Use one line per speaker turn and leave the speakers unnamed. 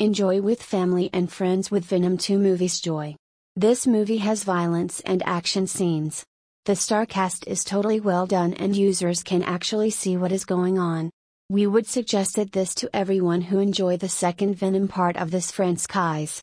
Enjoy with family and friends with Venom 2 Movies Joy. This movie has violence and action scenes. The star cast is totally well done and users can actually see what is going on. We would suggest this to everyone who enjoy the second Venom part of this franchise.